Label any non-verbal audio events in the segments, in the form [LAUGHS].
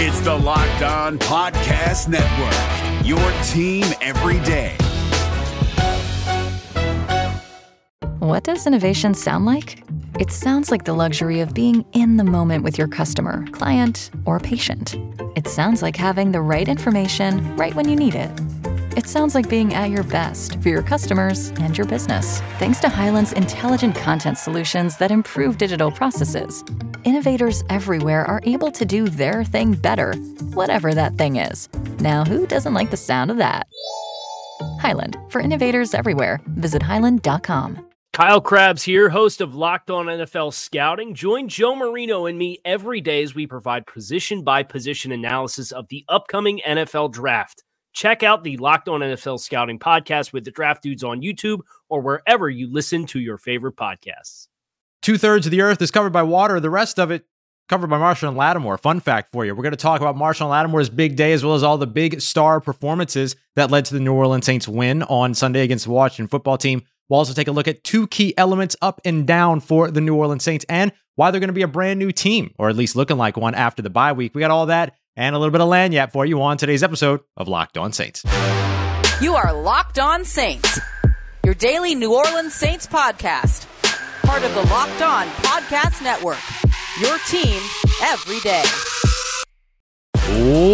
It's the Locked On Podcast Network, your team every day. What does innovation sound like? It sounds like the luxury of being in the moment with your customer, client, or patient. It sounds like having the right information right when you need it. It sounds like being at your best for your customers and your business, thanks to Hyland's intelligent content solutions that improve digital processes. Innovators everywhere are able to do their thing better, whatever that thing is. Now, who doesn't like the sound of that? Highland, for innovators everywhere, visit hyland.com. Kyle Crabbs here, host of Locked On NFL Scouting. Join Joe Marino and me every day as we provide position by position analysis of the upcoming NFL draft. Check out the Locked On NFL Scouting podcast with the draft dudes on YouTube or wherever you listen to your favorite podcasts. Two thirds of the earth is covered by water, the rest of it covered by Marshon Lattimore. Fun fact for you. We're going to talk about Marshon Lattimore's big day as well as all the big star performances that led to the New Orleans Saints win on Sunday against the Washington football team. We'll also take a look at two key elements up and down for the New Orleans Saints and why they're going to be a brand new team, or at least looking like one after the bye week. We got all that and a little bit of lagniappe for you on today's episode of Locked On Saints. You are Locked On Saints, your daily New Orleans Saints podcast, part of the Locked On Podcast Network. Your team every day.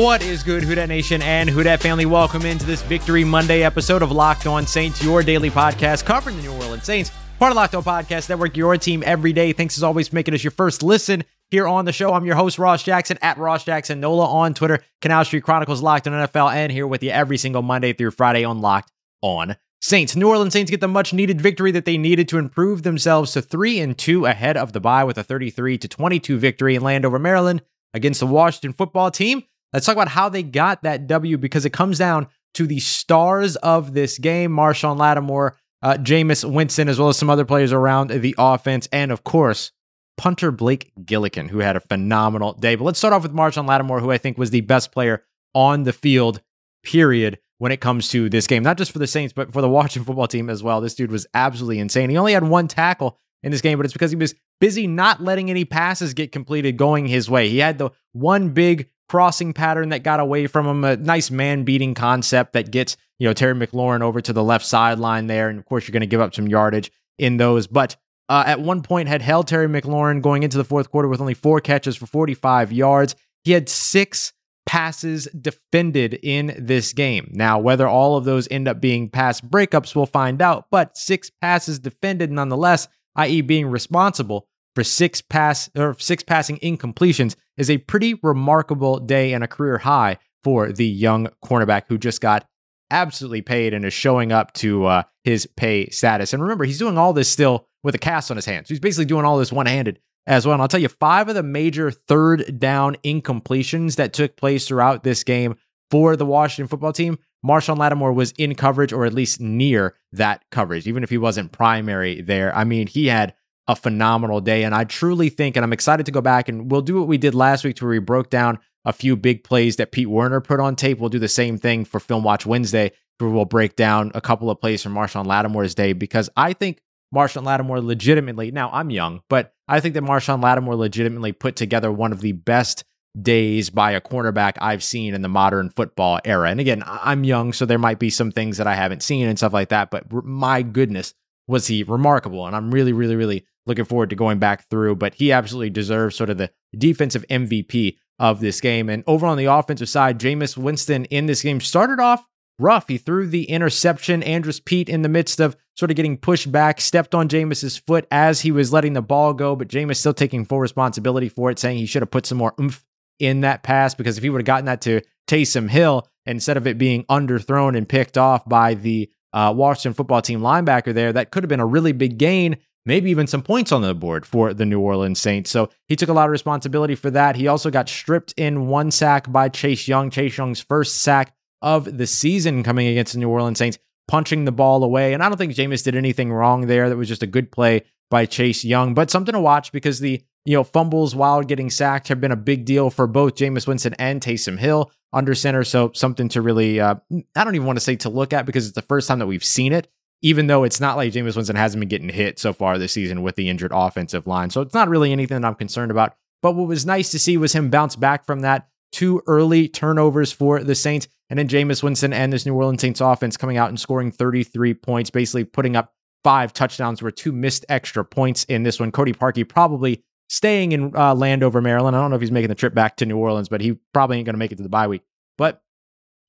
What is good, Who Nation and Who family? Welcome into this Victory Monday episode of Locked On Saints, your daily podcast covering the New Orleans Saints. Part of Locked On Podcast Network, your team every day. Thanks as always for making us your first listen here on the show. I'm your host, Ross Jackson, at Ross Jackson Nola on Twitter, Canal Street Chronicles Locked on NFL, and here with you every single Monday through Friday on Locked on Saints. New Orleans Saints get the much needed victory that they needed to improve themselves to 3 and 2 ahead of the bye with a 33 to 22 victory in Landover, Maryland against the Washington football team. Let's talk about how they got that W because it comes down to the stars of this game, Marshon Lattimore, uh, Jameis Winston, as well as some other players around the offense, and of course, punter Blake Gillikin, who had a phenomenal day. But let's start off with Marshon Lattimore, who I think was the best player on the field, period, when it comes to this game. Not just for the Saints, but for the Washington football team as well. This dude was absolutely insane. He only had one tackle in this game, but it's because he was busy not letting any passes get completed going his way. He had the one big crossing pattern that got away from him, a nice man beating concept that gets, you know, Terry McLaurin over to the left sideline there. And of course, you're going to give up some yardage in those. But uh, at one point had held Terry McLaurin going into the fourth quarter with only four catches for 45 yards. He had six passes defended in this game. Now, whether all of those end up being pass breakups, we'll find out, but six passes defended nonetheless, i.e., being responsible for six pass or six passing incompletions is a pretty remarkable day and a career high for the young cornerback who just got absolutely paid and is showing up to uh, his pay status. And remember, he's doing all this still with a cast on his hand. So he's basically doing all this one handed as well. And I'll tell you, five of the major third down incompletions that took place throughout this game for the Washington football team, Marshon Lattimore was in coverage or at least near that coverage, even if he wasn't primary there. I mean, he had a phenomenal day. And I truly think, and I'm excited to go back and we'll do what we did last week to where we broke down a few big plays that Pete Werner put on tape. We'll do the same thing for Film Watch Wednesday, where we'll break down a couple of plays from Marshon Lattimore's day because I think Marshon Lattimore legitimately, now I'm young, but I think that Marshon Lattimore legitimately put together one of the best days by a cornerback I've seen in the modern football era. And again, I'm young, so there might be some things that I haven't seen and stuff like that, but my goodness, was he remarkable. And I'm really, really, really looking forward to going back through. But he absolutely deserves sort of the defensive MVP of this game. And over on the offensive side, Jameis Winston in this game started off rough. He threw the interception. Andrus Peat in the midst of sort of getting pushed back, stepped on Jameis's foot as he was letting the ball go, but Jameis still taking full responsibility for it, saying he should have put some more oomph in that pass because if he would have gotten that to Taysom Hill instead of it being underthrown and picked off by the uh, Washington football team linebacker there, that could have been a really big gain maybe even some points on the board for the New Orleans Saints. So he took a lot of responsibility for that. He also got stripped in one sack by Chase Young. Chase Young's first sack of the season coming against the New Orleans Saints, punching the ball away. And I don't think Jameis did anything wrong there. That was just a good play by Chase Young, but something to watch because the you know fumbles while getting sacked have been a big deal for both Jameis Winston and Taysom Hill under center. So something to really uh, I don't even want to say to look at because it's the first time that we've seen it even though it's not like Jameis Winston hasn't been getting hit so far this season with the injured offensive line. So it's not really anything that I'm concerned about. But what was nice to see was him bounce back from that two early turnovers for the Saints. And then Jameis Winston and this New Orleans Saints offense coming out and scoring 33 points, basically putting up five touchdowns were two missed extra points in this one. Cody Parkey probably staying in uh, Landover, Maryland. I don't know if he's making the trip back to New Orleans, but he probably ain't going to make it to the bye week. But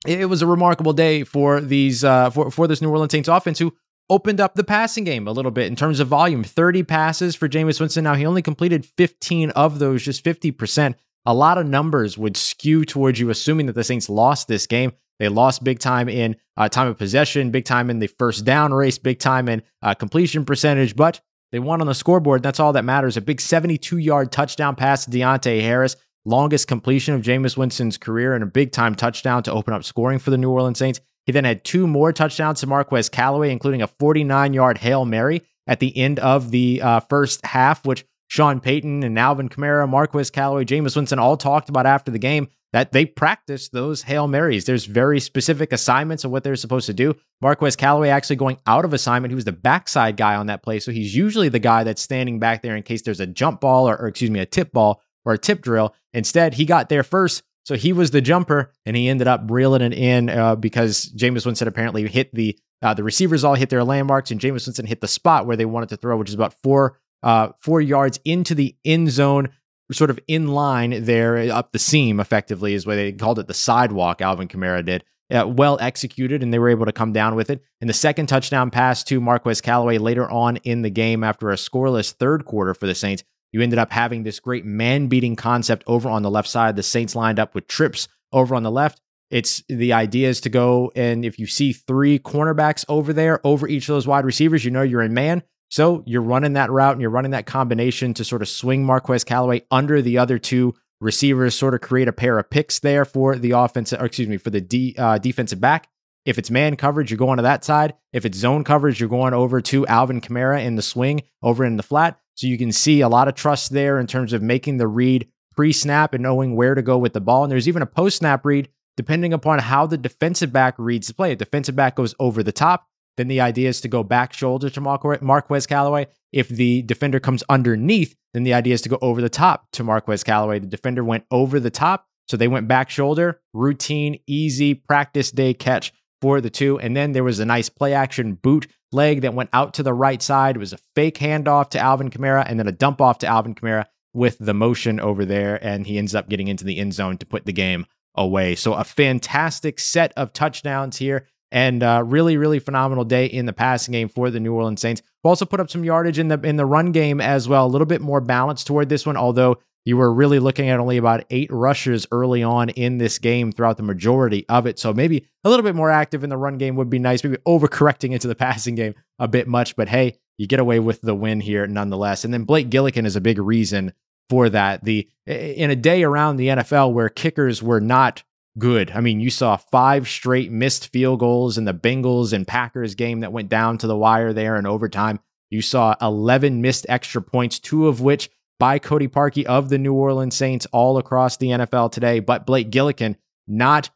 it was a remarkable day for these uh, for for this New Orleans Saints offense who opened up the passing game a little bit in terms of volume. 30 passes for Jameis Winston. Now he only completed 15 of those, just 50%. A lot of numbers would skew towards you assuming that the Saints lost this game. They lost big time in uh, time of possession, big time in the first down race, big time in uh, completion percentage, but they won on the scoreboard. That's all that matters. A big 72 yard touchdown pass to Deonte Harris, longest completion of Jameis Winston's career, and a big time touchdown to open up scoring for the New Orleans Saints. He then had two more touchdowns to Marquez Callaway, including a 49 yard Hail Mary at the end of the uh, first half, which Sean Payton and Alvin Kamara, Marquez Callaway, Jameis Winston all talked about after the game that they practice those Hail Marys. There's very specific assignments of what they're supposed to do. Marquez Callaway actually going out of assignment. He was the backside guy on that play. So he's usually the guy that's standing back there in case there's a jump ball or, or excuse me, a tip ball or a tip drill. Instead, he got there first. So he was the jumper and he ended up reeling it in uh, because Jameis Winston apparently hit the uh, the receivers all hit their landmarks and Jameis Winston hit the spot where they wanted to throw, which is about four uh, four yards into the end zone sort of in line there up the seam, effectively, is what they called it the sidewalk, Alvin Kamara did. Uh, well executed, and they were able to come down with it. And the second touchdown pass to Marquez Callaway later on in the game after a scoreless third quarter for the Saints. You ended up having this great man beating concept over on the left side. The Saints lined up with trips over on the left. It's the idea is to go and if you see three cornerbacks over there, over each of those wide receivers, you know you're in man. So you're running that route and you're running that combination to sort of swing Marquez Callaway under the other two receivers, sort of create a pair of picks there for the offense, or excuse me, for the D, uh, defensive back. If it's man coverage, you're going to that side. If it's zone coverage, you're going over to Alvin Kamara in the swing over in the flat. So you can see a lot of trust there in terms of making the read pre snap and knowing where to go with the ball. And there's even a post snap read depending upon how the defensive back reads the play. If defensive back goes over the top, then the idea is to go back shoulder to Marquez Callaway. If the defender comes underneath, then the idea is to go over the top to Marquez Callaway. The defender went over the top, so they went back shoulder, routine, easy practice day catch for the two. And then there was a nice play action boot leg that went out to the right side. It was a fake handoff to Alvin Kamara and then a dump off to Alvin Kamara with the motion over there. And he ends up getting into the end zone to put the game away. So a fantastic set of touchdowns here and uh, really, really phenomenal day in the passing game for the New Orleans Saints. We also put up some yardage in the in the run game as well, a little bit more balanced toward this one. Although you were really looking at only about eight rushes early on in this game throughout the majority of it, so maybe a little bit more active in the run game would be nice. Maybe overcorrecting into the [LAUGHS] passing game a bit much, but hey, you get away with the win here nonetheless. And then Blake Gillikin is a big reason for that. The in a day around the NFL where kickers were not good. I mean, you saw five straight missed field goals in the Bengals and Packers game that went down to the wire there in overtime. You saw 11 missed extra points, two of which by Cody Parkey of the New Orleans Saints all across the NFL today. But Blake Gillikin not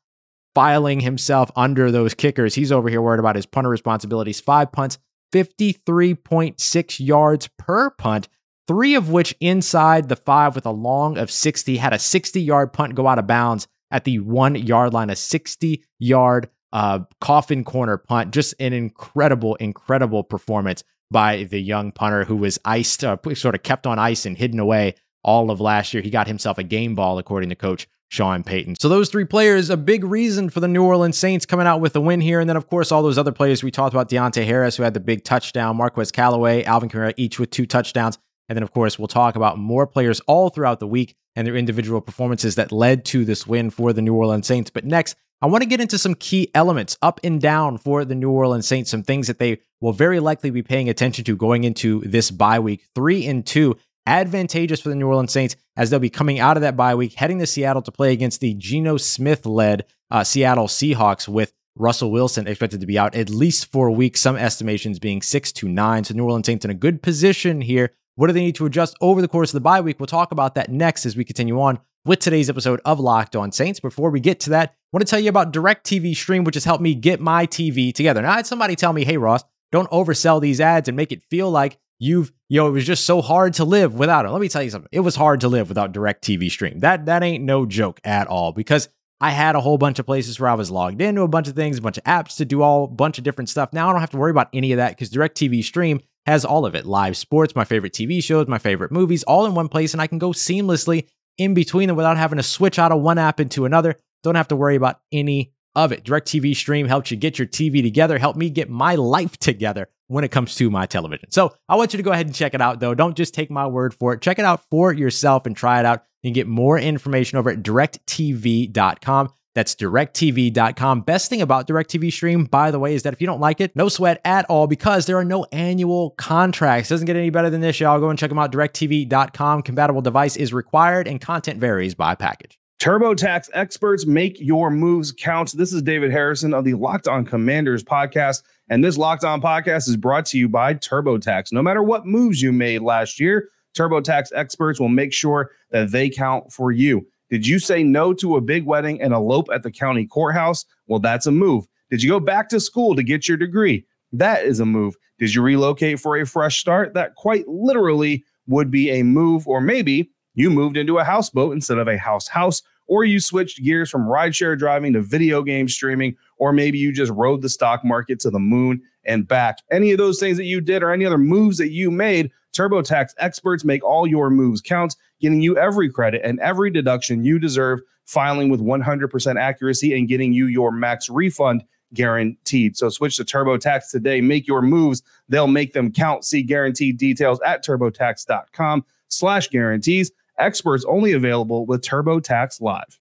filing himself under those kickers. He's over here worried about his punter responsibilities. Five punts, 53.6 yards per punt, three of which inside the five with a long of 60. Had a 60 yard punt go out of bounds at the one yard line, a 60 yard uh, coffin corner punt. Just an incredible, incredible performance by the young punter who was iced, uh, sort of kept on ice and hidden away all of last year. He got himself a game ball, according to coach Sean Payton. So those three players, a big reason for the New Orleans Saints coming out with a win here. And then, of course, all those other players we talked about, Deonte Harris, who had the big touchdown, Marquez Callaway, Alvin Kamara, each with two touchdowns. And then, of course, we'll talk about more players all throughout the week and their individual performances that led to this win for the New Orleans Saints. But next, I want to get into some key elements up and down for the New Orleans Saints, some things that they will very likely be paying attention to going into this bye week. Three and two, advantageous for the New Orleans Saints as they'll be coming out of that bye week, heading to Seattle to play against the Geno Smith led uh, Seattle Seahawks with Russell Wilson expected to be out at least four weeks, some estimations being six to nine. So New Orleans Saints in a good position here what do they need to adjust over the course of the bye week? We'll talk about that next as we continue on with today's episode of Locked On Saints. Before we get to that, I want to tell you about DirecTV Stream, which has helped me get my TV together. Now, I had somebody tell me, hey, Ross, don't oversell these ads and make it feel like you've yo, it was just so hard to live without it. Let me tell you something. It was hard to live without DirecTV Stream. That that ain't no joke at all because I had a whole bunch of places where I was logged into a bunch of things, a bunch of apps to do all a bunch of different stuff. Now I don't have to worry about any of that because DirecTV Stream has all of it. Live sports, my favorite TV shows, my favorite movies, all in one place and I can go seamlessly in between them without having to switch out of one app into another. Don't have to worry about any of it. DirecTV Stream helps you get your TV together, help me get my life together when it comes to my television. So I want you to go ahead and check it out, though. Don't just take my word for it. Check it out for yourself and try it out. You can get more information over at directv.com. That's directv.com. Best thing about DirecTV Stream, by the way, is that if you don't like it, no sweat at all because there are no annual contracts. Doesn't get any better than this, y'all. Go and check them out. DirecTV.com. Compatible device is required and content varies by package. TurboTax experts make your moves count. This is David Harrison of the Locked On Commanders podcast. And this Locked On podcast is brought to you by TurboTax. No matter what moves you made last year, TurboTax experts will make sure that they count for you. Did you say no to a big wedding and elope at the county courthouse? Well, that's a move. Did you go back to school to get your degree? That is a move. Did you relocate for a fresh start? That quite literally would be a move. Or maybe you moved into a houseboat instead of a house house, or you switched gears from rideshare driving to video game streaming, or maybe you just rode the stock market to the moon and back. Any of those things that you did or any other moves that you made, TurboTax experts make all your moves count, getting you every credit and every deduction you deserve, filing with 100% accuracy and getting you your max refund guaranteed. So switch to TurboTax today. Make your moves. They'll make them count. See guaranteed details at turbotax.com slash guarantees. Experts only available with TurboTax Live.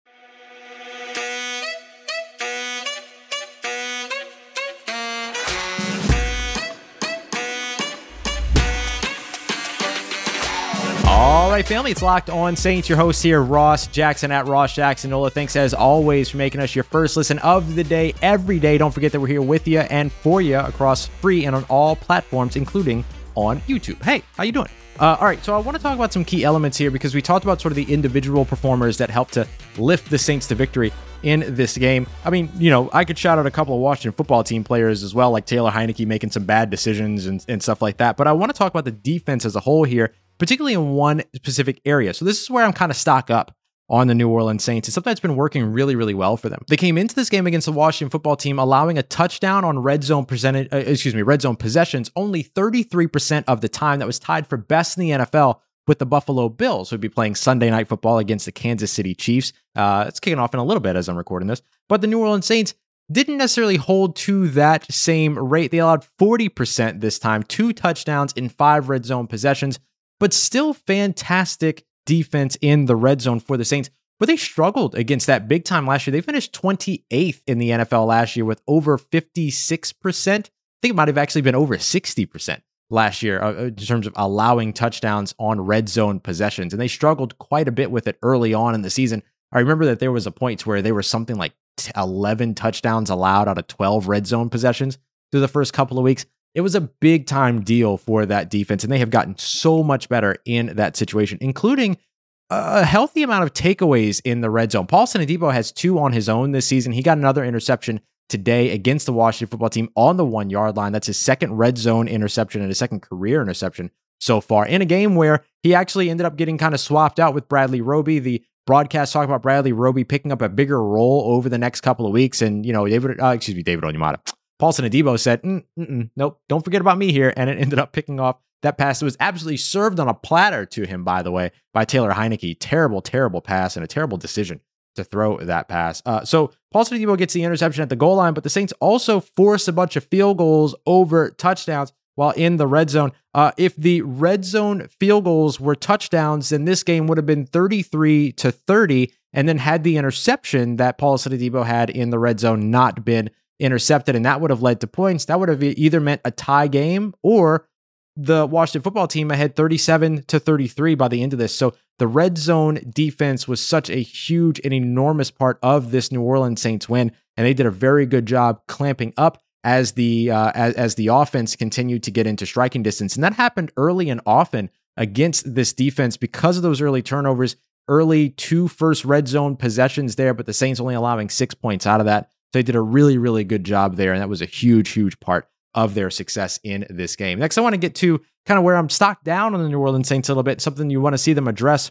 Family, it's Locked On Saints. Your host here, Ross Jackson at Ross Jackson Nola. Thanks as always for making us your first listen of the day every day. Don't forget that we're here with you and for you across free and on all platforms, including on YouTube. Hey, how you doing? Uh, all right, so I want to talk about some key elements here because we talked about sort of the individual performers that helped to lift the Saints to victory in this game. I mean, you know, I could shout out a couple of Washington football team players as well, like Taylor Heinicke making some bad decisions and, and stuff like that. But I want to talk about the defense as a whole here, particularly in one specific area. So this is where I'm kind of stock up on the New Orleans Saints. It's something that's been working really, really well for them. They came into this game against the Washington football team, allowing a touchdown on red zone presented, uh, excuse me, red zone possessions only 33% of the time. That was tied for best in the NFL with the Buffalo Bills, who'd be playing Sunday night football against the Kansas City Chiefs. Uh, it's kicking off in a little bit as I'm recording this, but the New Orleans Saints didn't necessarily hold to that same rate. They allowed 40% this time, two touchdowns in five red zone possessions, but still fantastic defense in the red zone for the Saints. But they struggled against that big time last year. They finished 28th in the NFL last year with over 56%. I think it might have actually been over 60% last year uh, in terms of allowing touchdowns on red zone possessions. And they struggled quite a bit with it early on in the season. I remember that there was a point where they were something like 11 touchdowns allowed out of 12 red zone possessions through the first couple of weeks. It was a big time deal for that defense, and they have gotten so much better in that situation, including a healthy amount of takeaways in the red zone. Paulson Adebo has two on his own this season. He got another interception today against the Washington football team on the one yard line. That's his second red zone interception and his second career interception so far in a game where he actually ended up getting kind of swapped out with Bradley Roby. The broadcast talk about Bradley Roby picking up a bigger role over the next couple of weeks. And, you know, David, uh, excuse me, David Onyemata. Paulson Adebo said, mm, nope, don't forget about me here. And it ended up picking off that pass. It was absolutely served on a platter to him, by the way, by Taylor Heinicke. Terrible, terrible pass and a terrible decision to throw that pass. Uh, so Paulson Adebo gets the interception at the goal line, but the Saints also force a bunch of field goals over touchdowns while in the red zone. Uh, if the red zone field goals were touchdowns, then this game would have been 33 to 30. And then had the interception that Paulson Adebo had in the red zone not been intercepted, and that would have led to points, that would have either meant a tie game or the Washington football team ahead 37 to 33 by the end of this. So the red zone defense was such a huge and enormous part of this New Orleans Saints win, and they did a very good job clamping up as the uh, as, as the offense continued to get into striking distance, and that happened early and often against this defense because of those early turnovers, early two first red zone possessions there, but the Saints only allowing six points out of that. So they did a really really good job there, and that was a huge huge part of their success in this game. Next, I want to get to kind of where I'm stocked down on the New Orleans Saints a little bit, something you want to see them address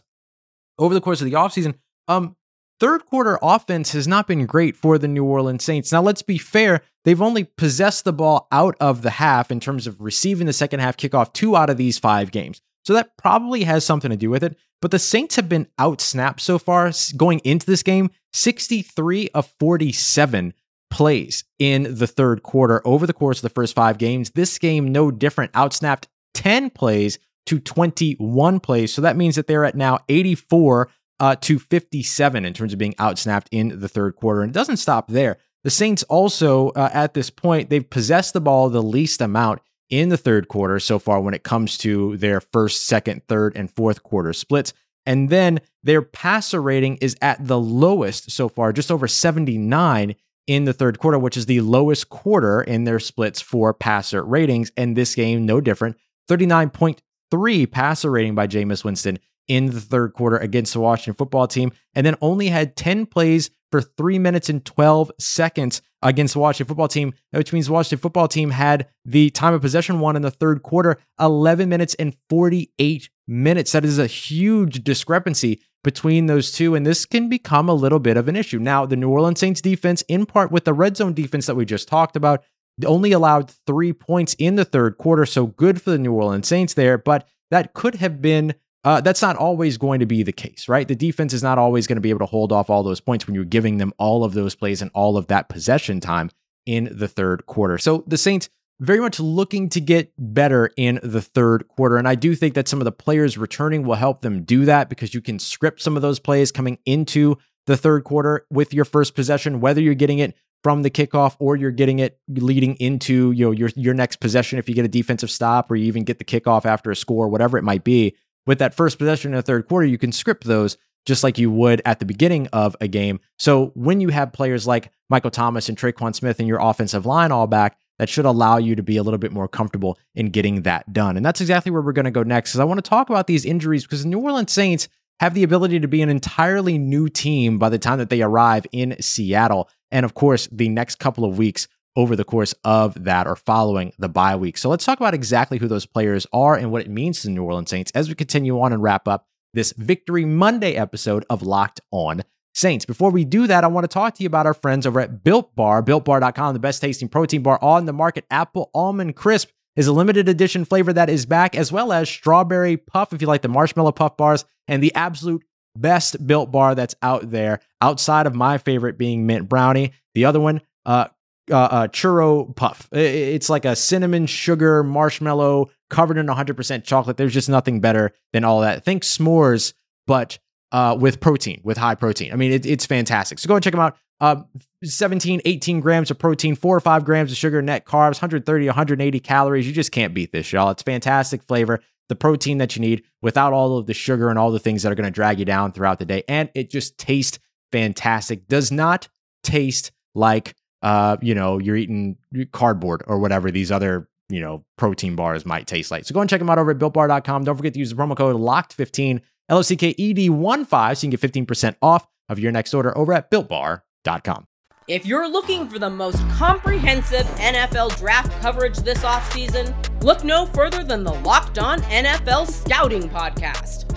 over the course of the offseason. Um, third quarter offense has not been great for the New Orleans Saints. Now, let's be fair, they've only possessed the ball out of the half in terms of receiving the second half kickoff two out of these five games. So that probably has something to do with it. But the Saints have been outsnapped so far going into this game 63 of 47 plays in the third quarter over the course of the first five games. This game, no different, outsnapped 10 plays to 21 plays. So that means that they're at now 84 uh, to 57 in terms of being outsnapped in the third quarter. And it doesn't stop there. The Saints also, uh, at this point, they've possessed the ball the least amount in the third quarter so far when it comes to their first, second, third, and fourth quarter splits. And then their passer rating is at the lowest so far, just over 79 in the third quarter, which is the lowest quarter in their splits for passer ratings. And this game, no different. 39.3 passer rating by Jameis Winston in the third quarter against the Washington football team, and then only had 10 plays for three minutes and 12 seconds against the Washington football team, which means the Washington football team had the time of possession one in the third quarter, 11 minutes and 48 minutes. That is a huge discrepancy between those two, and this can become a little bit of an issue. Now, the New Orleans Saints defense, in part with the red zone defense that we just talked about, only allowed three points in the third quarter, so good for the New Orleans Saints there, but that could have been uh, that's not always going to be the case, right? The defense is not always going to be able to hold off all those points when you're giving them all of those plays and all of that possession time in the third quarter. So the Saints very much looking to get better in the third quarter. And I do think that some of the players returning will help them do that because you can script some of those plays coming into the third quarter with your first possession, whether you're getting it from the kickoff or you're getting it leading into you know your your next possession if you get a defensive stop or you even get the kickoff after a score, whatever it might be with that first possession in the third quarter, you can script those just like you would at the beginning of a game. So when you have players like Michael Thomas and Tre'Quan Smith in your offensive line all back, that should allow you to be a little bit more comfortable in getting that done. And that's exactly where we're going to go next. Because I want to talk about these injuries because the New Orleans Saints have the ability to be an entirely new team by the time that they arrive in Seattle. And of course, the next couple of weeks over the course of that or following the bye week. So let's talk about exactly who those players are and what it means to the New Orleans Saints as we continue on and wrap up this Victory Monday episode of Locked On Saints. Before we do that, I want to talk to you about our friends over at Built Bar, builtbar.com, the best tasting protein bar on the market. Apple Almond Crisp is a limited edition flavor that is back, as well as Strawberry Puff, if you like the marshmallow puff bars, and the absolute best Built Bar that's out there, outside of my favorite being Mint Brownie. The other one, uh, uh, uh, churro puff. It's like a cinnamon sugar marshmallow covered in 100% chocolate. There's just nothing better than all that. Think s'mores, but uh, with protein, with high protein. I mean, it, it's fantastic. So go and check them out. Uh, 17, 18 grams of protein, four or five grams of sugar, net carbs, 130, 180 calories. You just can't beat this, y'all. It's fantastic flavor, the protein that you need without all of the sugar and all the things that are going to drag you down throughout the day. And it just tastes fantastic. Does not taste like uh, you know, you're eating cardboard or whatever these other, you know, protein bars might taste like. So go and check them out over at builtbar.com. Don't forget to use the promo code LOCKED15, L O C K E D 1 5, so you can get 15% off of your next order over at builtbar.com. If you're looking for the most comprehensive NFL draft coverage this offseason, look no further than the Locked On NFL Scouting Podcast.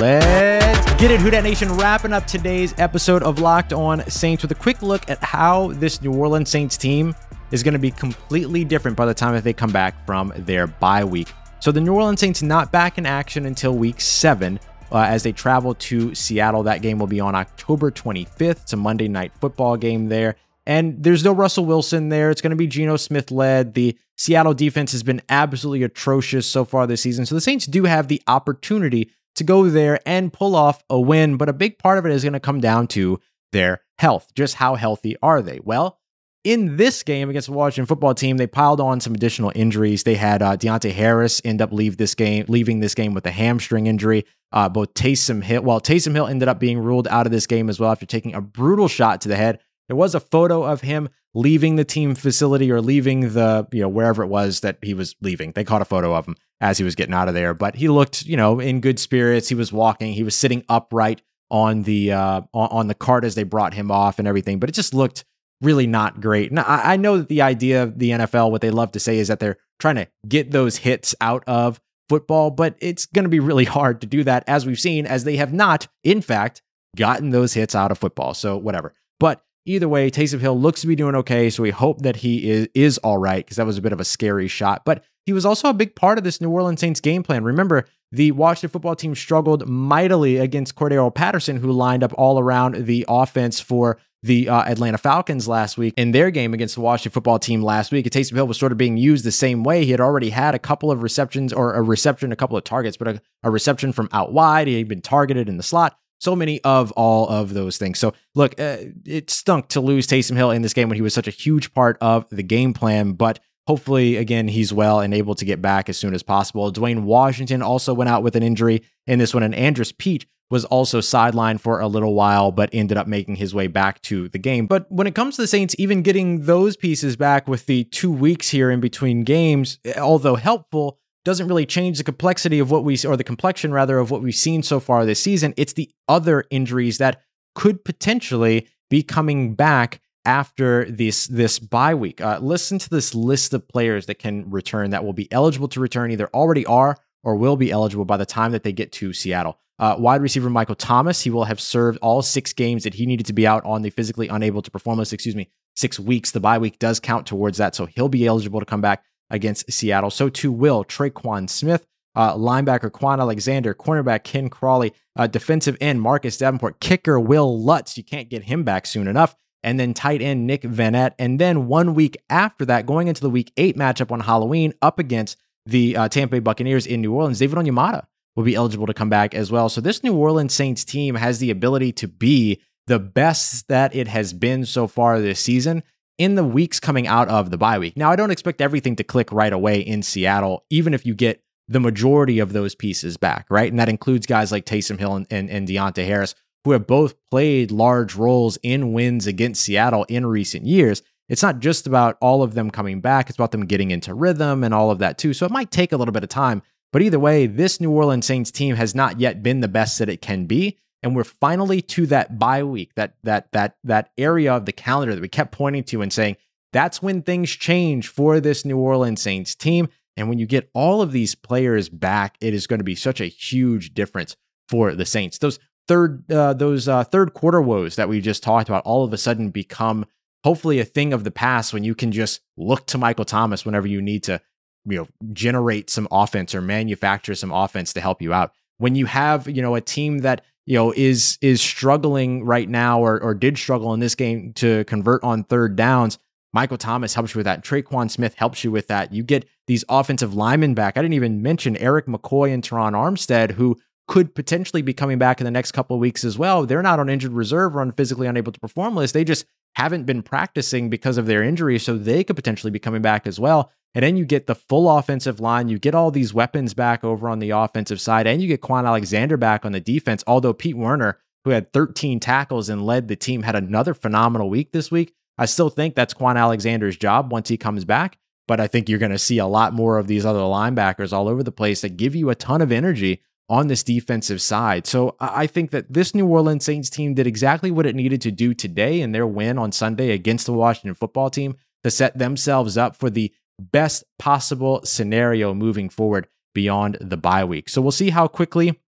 Let's get it, Who Dat Nation. Wrapping up today's episode of Locked On Saints with a quick look at how this New Orleans Saints team is going to be completely different by the time that they come back from their bye week. So the New Orleans Saints not back in action until week seven. Uh, as they travel to Seattle, that game will be on October 25th. It's a Monday night football game there. And there's no Russell Wilson there. It's going to be Geno Smith led. The Seattle defense has been absolutely atrocious so far this season. So the Saints do have the opportunity to go there and pull off a win, but a big part of it is going to come down to their health. Just how healthy are they? Well, in this game against the Washington football team, they piled on some additional injuries. They had uh, Deonte Harris end up leave this game, leaving this game with a hamstring injury. Uh, both Taysom Hill, well, Taysom Hill ended up being ruled out of this game as well after taking a brutal shot to the head. There was a photo of him leaving the team facility or leaving the, you know, wherever it was that he was leaving. They caught a photo of him as he was getting out of there, but he looked, you know, in good spirits. He was walking, he was sitting upright on the uh on, the cart as they brought him off and everything, but it just looked really not great. And I, I know that the idea of the NFL, what they love to say is that they're trying to get those hits out of football, but it's going to be really hard to do that, as we've seen, as they have not, in fact, gotten those hits out of football. So whatever. But either way, Taysom Hill looks to be doing okay. So we hope that he is is all right because that was a bit of a scary shot. But he was also a big part of this New Orleans Saints game plan. Remember, the Washington football team struggled mightily against Cordarrelle Patterson, who lined up all around the offense for the uh, Atlanta Falcons last week in their game against the Washington football team last week. Taysom Hill was sort of being used the same way. He had already had a couple of receptions or a reception, a couple of targets, but a, a reception from out wide. He had been targeted in the slot. So many of all of those things. So look, uh, it stunk to lose Taysom Hill in this game when he was such a huge part of the game plan, but hopefully again he's well and able to get back as soon as possible. Dwayne Washington also went out with an injury in this one, and Andrus Peat was also sidelined for a little while, but ended up making his way back to the game. But when it comes to the Saints, even getting those pieces back with the two weeks here in between games, although helpful, doesn't really change the complexity of what we, or the complexion rather, of what we've seen so far this season. It's the other injuries that could potentially be coming back after this this bye week. Uh, listen to this list of players that can return that will be eligible to return, either already are or will be eligible by the time that they get to Seattle. Uh, wide receiver Michael Thomas, he will have served all six games that he needed to be out on the physically unable to perform list. Excuse me, six weeks. The bye week does count towards that, so he'll be eligible to come back against Seattle. So too will Tre'Quan Smith, uh, linebacker Kwon Alexander, cornerback Ken Crawley, uh, defensive end Marcus Davenport, kicker Wil Lutz. You can't get him back soon enough. And then tight end Nick Vannett. And then one week after that, going into the week eight matchup on Halloween up against the uh, Tampa Bay Buccaneers in New Orleans, David Onyemata will be eligible to come back as well. So this New Orleans Saints team has the ability to be the best that it has been so far this season in the weeks coming out of the bye week. Now, I don't expect everything to click right away in Seattle, even if you get the majority of those pieces back, right? And that includes guys like Taysom Hill and, and, and Deonte Harris, who have both played large roles in wins against Seattle in recent years. It's not just about all of them coming back, it's about them getting into rhythm and all of that too. So it might take a little bit of time but either way, this New Orleans Saints team has not yet been the best that it can be. And we're finally to that bye week, that that that that area of the calendar that we kept pointing to and saying that's when things change for this New Orleans Saints team. And when you get all of these players back, it is going to be such a huge difference for the Saints. Those third uh, those uh, third quarter woes that we just talked about all of a sudden become hopefully a thing of the past when you can just look to Michael Thomas whenever you need to you know generate some offense or manufacture some offense to help you out when you have you know a team that you know is is struggling right now or or did struggle in this game to convert on third downs Michael Thomas helps you with that. Tre'Quan Smith helps you with that. You get these offensive linemen back. I didn't even mention Erik McCoy and Terron Armstead, who could potentially be coming back in the next couple of weeks as well. They're not on injured reserve or on physically unable to perform list. They just haven't been practicing because of their injury, so they could potentially be coming back as well. And then you get the full offensive line. You get all these weapons back over on the offensive side, and you get Kwon Alexander back on the defense. Although Pete Werner, who had 13 tackles and led the team, had another phenomenal week this week. I still think that's Kwon Alexander's job once he comes back. But I think you're going to see a lot more of these other linebackers all over the place that give you a ton of energy on this defensive side. So I think that this New Orleans Saints team did exactly what it needed to do today in their win on Sunday against the Washington football team to set themselves up for the best possible scenario moving forward beyond the bye week. So we'll see how quickly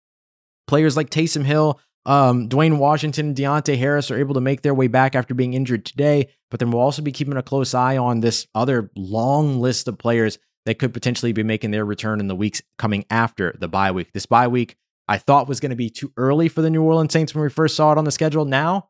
players like Taysom Hill, um, Dwayne Washington, Deonte Harris are able to make their way back after being injured today. But then we'll also be keeping a close eye on this other long list of players that could potentially be making their return in the weeks coming after the bye week. This bye week I thought was going to be too early for the New Orleans Saints when we first saw it on the schedule. Now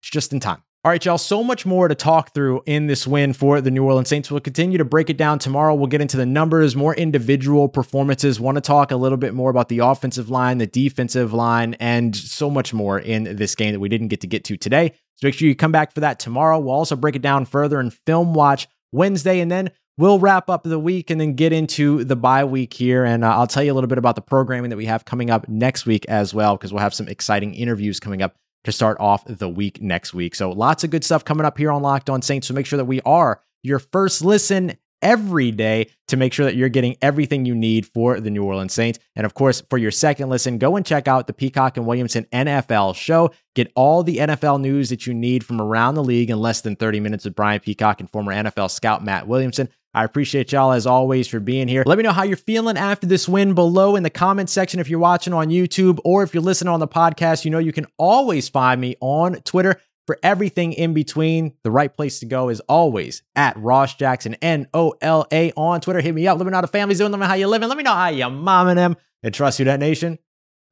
it's just in time. All right, y'all, so much more to talk through in this win for the New Orleans Saints. We'll continue to break it down tomorrow. We'll get into the numbers, more individual performances. Want to talk a little bit more about the offensive line, the defensive line, and so much more in this game that we didn't get to get to today. So make sure you come back for that tomorrow. We'll also break it down further and film watch Wednesday, and then we'll wrap up the week and then get into the bye week here. And uh, I'll tell you a little bit about the programming that we have coming up next week as well, because we'll have some exciting interviews coming up to start off the week next week. So lots of good stuff coming up here on Locked On Saints. So make sure that we are your first listen every day to make sure that you're getting everything you need for the New Orleans Saints. And of course, for your second listen, go and check out the Peacock and Williamson NFL show. Get all the NFL news that you need from around the league in less than 30 minutes with Brian Peacock and former NFL scout Matt Williamson. I appreciate y'all as always for being here. Let me know how you're feeling after this win below in the comment section if you're watching on YouTube or if you're listening on the podcast. You know, you can always find me on Twitter for everything in between. The right place to go is always at Ross Jackson, N O L A on Twitter. Hit me up. Let me know how the family's doing. Let me know how you're living. Let me know how your mom and them. And trust you, that nation.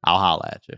I'll holla at you.